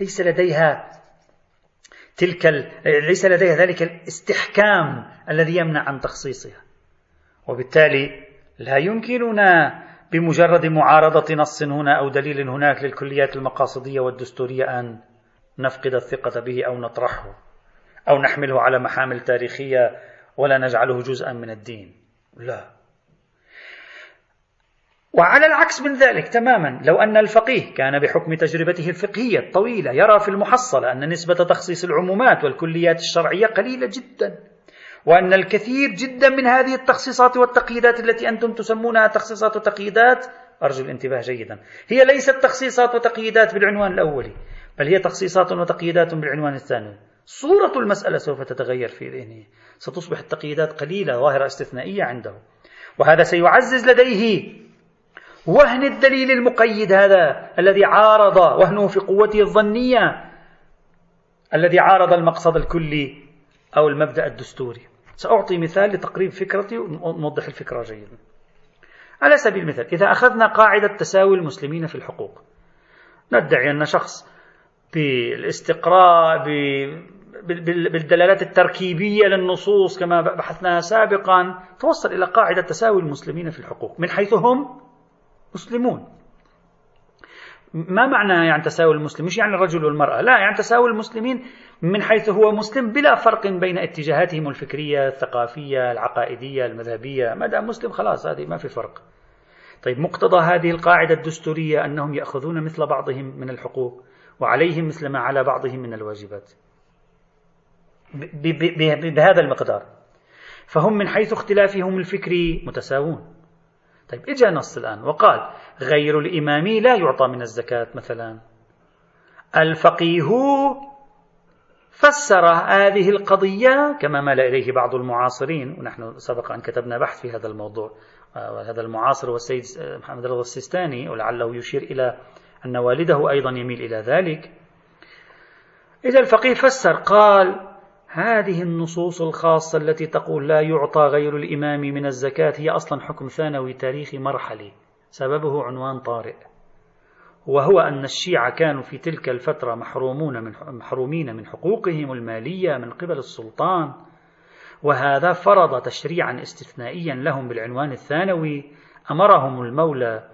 ليس لديها تلك ال... ليس لديها ذلك الاستحكام الذي يمنع عن تخصيصها. وبالتالي لا يمكننا بمجرد معارضة نص هنا أو دليل هناك للكليات المقاصدية والدستورية أن نفقد الثقة به أو نطرحه أو نحمله على محامل تاريخية ولا نجعله جزءا من الدين. لا. وعلى العكس من ذلك تماما لو أن الفقيه كان بحكم تجربته الفقهية الطويلة يرى في المحصلة أن نسبة تخصيص العمومات والكليات الشرعية قليلة جدا. وأن الكثير جدا من هذه التخصيصات والتقييدات التي أنتم تسمونها تخصيصات وتقييدات أرجو الانتباه جيدا هي ليست تخصيصات وتقييدات بالعنوان الأولي بل هي تخصيصات وتقييدات بالعنوان الثاني صورة المسألة سوف تتغير في ذهنه. ستصبح التقييدات قليلة ظاهرة استثنائية عنده. وهذا سيعزز لديه وهن الدليل المقيد هذا الذي عارض وهنه في قوته الظنية الذي عارض المقصد الكلي أو المبدأ الدستوري. سأعطي مثال لتقريب فكرتي ونوضح الفكرة جيدا. على سبيل المثال إذا أخذنا قاعدة تساوي المسلمين في الحقوق ندعي أن شخص بالاستقراء بالدلالات التركيبية للنصوص كما بحثناها سابقا توصل إلى قاعدة تساوي المسلمين في الحقوق من حيث هم مسلمون. ما معنى يعني تساوي المسلم مش يعني الرجل والمرأة لا يعني تساوي المسلمين من حيث هو مسلم بلا فرق بين اتجاهاتهم الفكرية الثقافية العقائدية المذهبية. ما دام مسلم خلاص هذه ما في فرق. طيب مقتضى هذه القاعدة الدستورية أنهم يأخذون مثل بعضهم من الحقوق وعليهم مثل ما على بعضهم من الواجبات. بهذا المقدار. فهم من حيث اختلافهم الفكري متساوون. طيب إجا نص الآن وقال غير الإمام لا يعطى من الزكاة مثلا. الفقيه فسر هذه القضية كما مال إليه بعض المعاصرين ونحن سبق أن كتبنا بحث في هذا الموضوع وهذا المعاصر والسيد محمد رضا السيستاني ولعله يشير إلى أن والده أيضا يميل إلى ذلك. إذا الفقيه فسر قال هذه النصوص الخاصة التي تقول لا يعطى غير الإمام من الزكاة هي أصلا حكم ثانوي تاريخي مرحلي سببه عنوان طارئ. وهو أن الشيعة كانوا في تلك الفترة محرومون من محرومين من حقوقهم المالية من قبل السلطان وهذا فرض تشريعا استثنائيا لهم بالعنوان الثانوي أمرهم المولى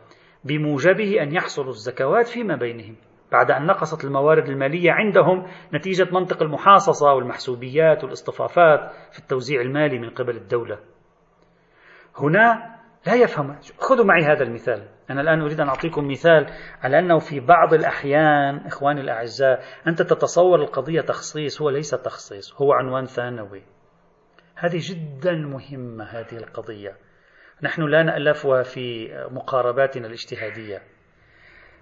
بموجبه أن يحصلوا الزكوات فيما بينهم بعد أن نقصت الموارد المالية عندهم نتيجة منطق المحاصصة والمحسوبيات والاصطفافات في التوزيع المالي من قبل الدولة. هنا لا يفهم خذوا معي هذا المثال. أنا الآن أريد أن أعطيكم مثال على أنه في بعض الأحيان إخواني الأعزاء أنت تتصور القضية تخصيص هو ليس تخصيص هو عنوان ثانوي. هذه جدا مهمة هذه القضية. نحن لا نألفها في مقارباتنا الاجتهادية.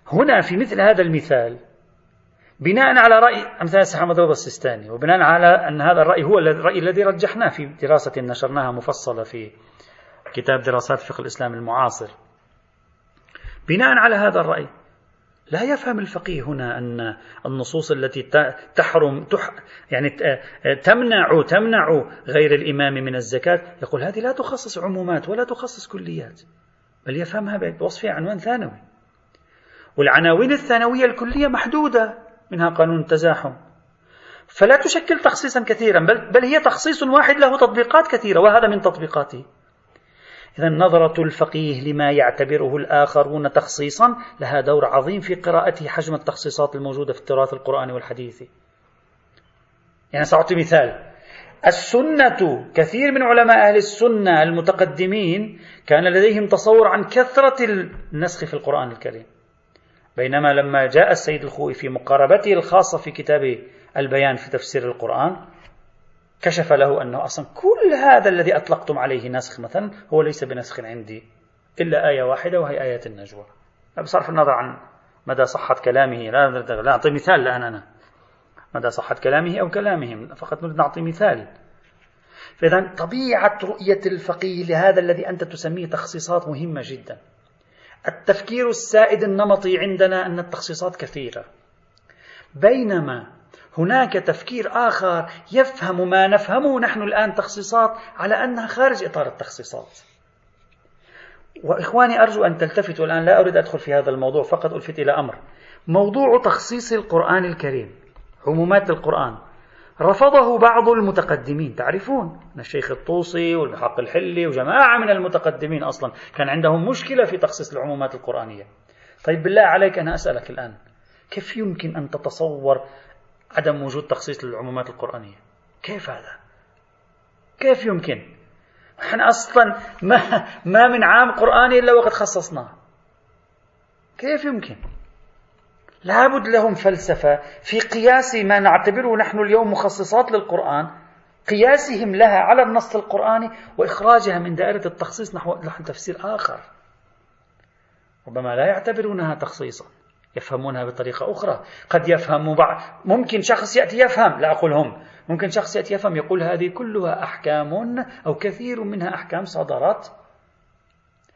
هنا في مثل هذا المثال بناء على رأي أمثال محمد رضا السيستاني وبناء على أن هذا الرأي هو الرأي الذي رجحناه في دراسة نشرناها مفصلة في كتاب دراسات فقه الإسلام المعاصر. بناء على هذا الرأي. لا يفهم الفقيه هنا أن النصوص التي تحرم تح يعني تمنع تمنع غير الإمام من الزكاة. يقول هذه لا تخصص عمومات ولا تخصص كليات. بل يفهمها بوصفها عنوان ثانوي. والعناوين الثانوية الكلية محدودة منها قانون التزاحم. فلا تشكل تخصيصا كثيرا بل, بل هي تخصيص واحد له تطبيقات كثيرة وهذا من تطبيقاته. إذا نظرة الفقيه لما يعتبره الآخرون تخصيصا لها دور عظيم في قراءته حجم التخصيصات الموجودة في التراث القرآني والحديثي يعني سأعطي مثال. السنة كثير من علماء أهل السنة المتقدمين كان لديهم تصور عن كثرة النسخ في القرآن الكريم. بينما لما جاء السيد الخوئي في مقاربته الخاصة في كتاب البيان في تفسير القرآن كشف له أنه أصلا كل هذا الذي أطلقتم عليه نسخ مثلا هو ليس بنسخ عندي إلا آية واحدة وهي آية النجوى. بصرف النظر عن مدى صحة كلامه لا, لا أعطي مثال الآن أنا. مدى صحة كلامه أو كلامهم فقط نريد نعطي مثال. فإذا طبيعة رؤية الفقيه لهذا الذي أنت تسميه تخصيصات مهمة جدا. التفكير السائد النمطي عندنا أن التخصيصات كثيرة. بينما هناك تفكير آخر يفهم ما نفهمه نحن الآن تخصيصات على أنها خارج إطار التخصيصات. وإخواني أرجو أن تلتفتوا الآن لا أريد أدخل في هذا الموضوع فقط ألفت إلى أمر. موضوع تخصيص القرآن الكريم عمومات القرآن رفضه بعض المتقدمين. تعرفون الشيخ الطوسي والحق الحلي وجماعة من المتقدمين أصلا كان عندهم مشكلة في تخصيص العمومات القرآنية. طيب بالله عليك أنا أسألك الآن كيف يمكن أن تتصور عدم وجود تخصيص للعمومات القرآنية كيف هذا؟ كيف يمكن؟ إحنا أصلا ما ما من عام قرآني إلا وقد خصصناه. كيف يمكن؟ لابد لهم فلسفة في قياس ما نعتبره نحن اليوم مخصصات للقرآن قياسهم لها على النص القرآني وإخراجها من دائرة التخصيص نحو تفسير آخر ربما لا يعتبرونها تخصيصا يفهمونها بطريقة أخرى. قد يفهم بعض. ممكن شخص يأتي يفهم لا أقول هم ممكن شخص يأتي يفهم يقول هذه كلها أحكام أو كثير منها أحكام صدرت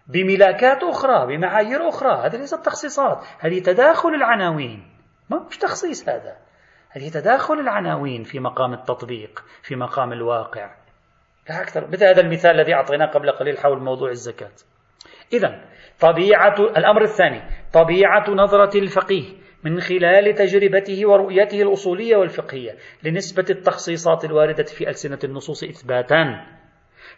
بملاكات أخرى بمعايير أخرى. هذه ليست تخصيصات. هذه تداخل العناوين؟ ما مش تخصيص هذا. هذه تداخل العناوين في مقام التطبيق في مقام الواقع؟ لا أكثر. مثل هذا المثال الذي أعطيناه قبل قليل حول موضوع الزكاة. إذا طبيعة الأمر الثاني طبيعة نظرة الفقيه من خلال تجربته ورؤيته الأصولية والفقهية لنسبة التخصيصات الواردة في ألسنة النصوص إثباتا.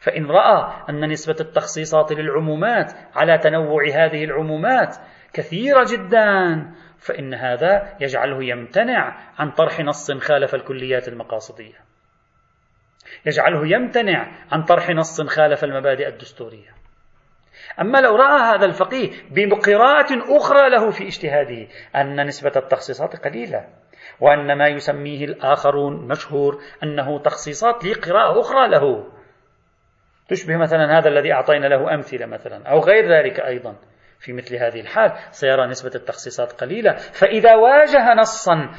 فإن رأى أن نسبة التخصيصات للعمومات على تنوع هذه العمومات كثيرة جدا فإن هذا يجعله يمتنع عن طرح نص خالف الكليات المقاصدية. يجعله يمتنع عن طرح نص خالف المبادئ الدستورية. أما لو رأى هذا الفقيه بقراءة أخرى له في اجتهاده أن نسبة التخصيصات قليلة وأن ما يسميه الآخرون مشهور أنه تخصيصات لقراءة أخرى له. تشبه مثلا هذا الذي أعطينا له أمثلة مثلا أو غير ذلك أيضا. في مثل هذه الحال سيرى نسبة التخصيصات قليلة. فإذا واجه نصا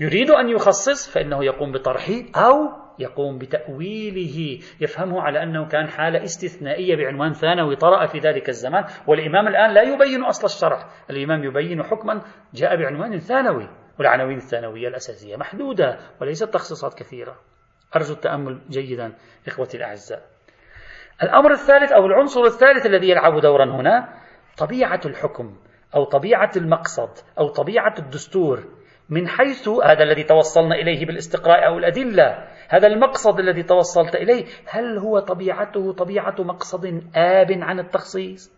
يريد أن يخصص فإنه يقوم بطرحه أو يقوم بتأويله يفهمه على أنه كان حالة استثنائية بعنوان ثانوي طرأ في ذلك الزمان والإمام الآن لا يبين أصل الشرع الإمام يبين حكما جاء بعنوان ثانوي والعناوين الثانوية الأساسية محدودة وليست تخصيصات كثيرة. أرجو التأمل جيدا إخوتي الأعزاء. الأمر الثالث أو العنصر الثالث الذي يلعب دورا هنا طبيعة الحكم أو طبيعة المقصد أو طبيعة الدستور. من حيث هذا الذي توصلنا إليه بالاستقراء أو الأدلة هذا المقصد الذي توصلت إليه. هل هو طبيعته؟ طبيعة مقصد آب عن التخصيص؟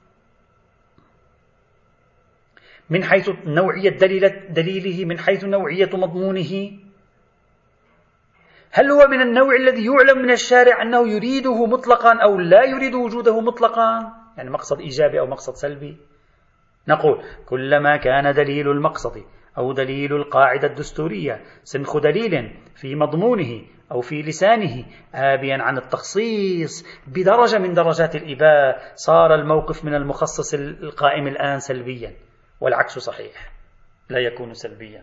من حيث نوعية دليل دليله من حيث نوعية مضمونه؟ هل هو من النوع الذي يعلم من الشارع أنه يريده مطلقا أو لا يريد وجوده مطلقا؟ يعني مقصد إيجابي أو مقصد سلبي. نقول كلما كان دليل المقصد أو دليل القاعدة الدستورية سنخ دليل في مضمونه أو في لسانه آبيا عن التخصيص بدرجة من درجات الإباء صار الموقف من المخصص القائم الآن سلبيا والعكس صحيح لا يكون سلبيا.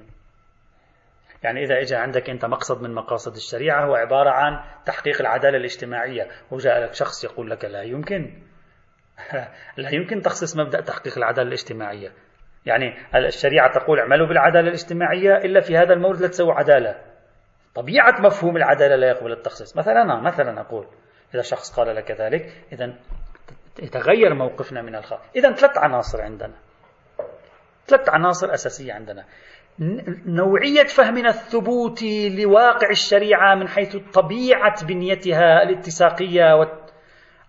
يعني إذا إجا عندك أنت مقصد من مقاصد الشريعة هو عبارة عن تحقيق العدالة الاجتماعية وجاء لك شخص يقول لك لا يمكن. (laughs) لا يمكن تخصيص مبدأ تحقيق العدالة الاجتماعية. يعني الشريعة تقول اعملوا بالعدالة الاجتماعية إلا في هذا المورد لا تسووا عدالة. طبيعة مفهوم العدالة لا يقبل التخصيص. مثلا مثلا أقول إذا شخص قال لك ذلك إذا يتغير موقفنا من الخارج إذا ثلاث عناصر عندنا. ثلاث عناصر أساسية عندنا. نوعية فهمنا الثبوتي لواقع الشريعة من حيث طبيعة بنيتها الاتساقية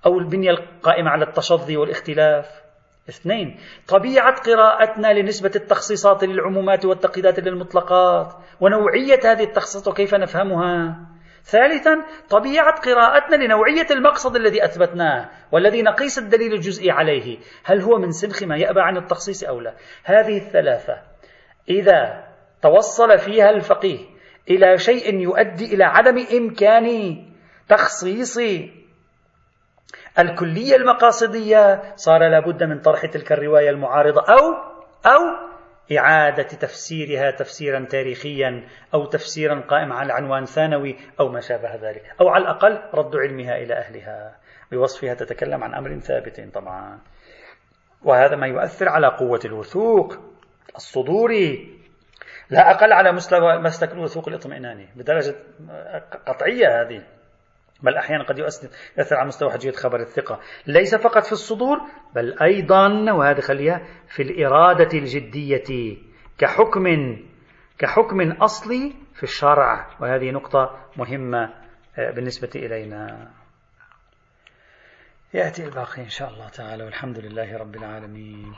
أو البنية القائمة على التشظي والاختلاف. اثنين طبيعة قراءتنا لنسبة التخصيصات للعمومات والتقييدات للمطلقات ونوعية هذه التخصيصات وكيف نفهمها. ثالثا طبيعة قراءتنا لنوعية المقصد الذي أثبتناه والذي نقيس الدليل الجزئي عليه. هل هو من سنخ ما يأبى عن التخصيص أو لا؟ هذه الثلاثة. إذا توصل فيها الفقيه إلى شيء يؤدي إلى عدم إمكان تخصيص الكلية المقاصدية صار لابد من طرح تلك الرواية المعارضة أو أو إعادة تفسيرها تفسيرا تاريخيا أو تفسيرا قائما على عنوان ثانوي أو ما شابه ذلك. أو على الأقل رد علمها إلى أهلها. بوصفها تتكلم عن أمر ثابت طبعا. وهذا ما يؤثر على قوة الوثوق الصدوري. لا أقل على مستوى مسلك الوثوق الاطمئناني بدرجة قطعية هذه. بل أحيانا قد يؤثر على مستوى حجية خبر الثقة. ليس فقط في الصدور بل أيضا وهذا خليها في الإرادة الجدية كحكم كحكم أصلي في الشرع. وهذه نقطة مهمة آه، بالنسبة إلينا. يأتي الباقي إن شاء الله تعالى والحمد لله رب العالمين.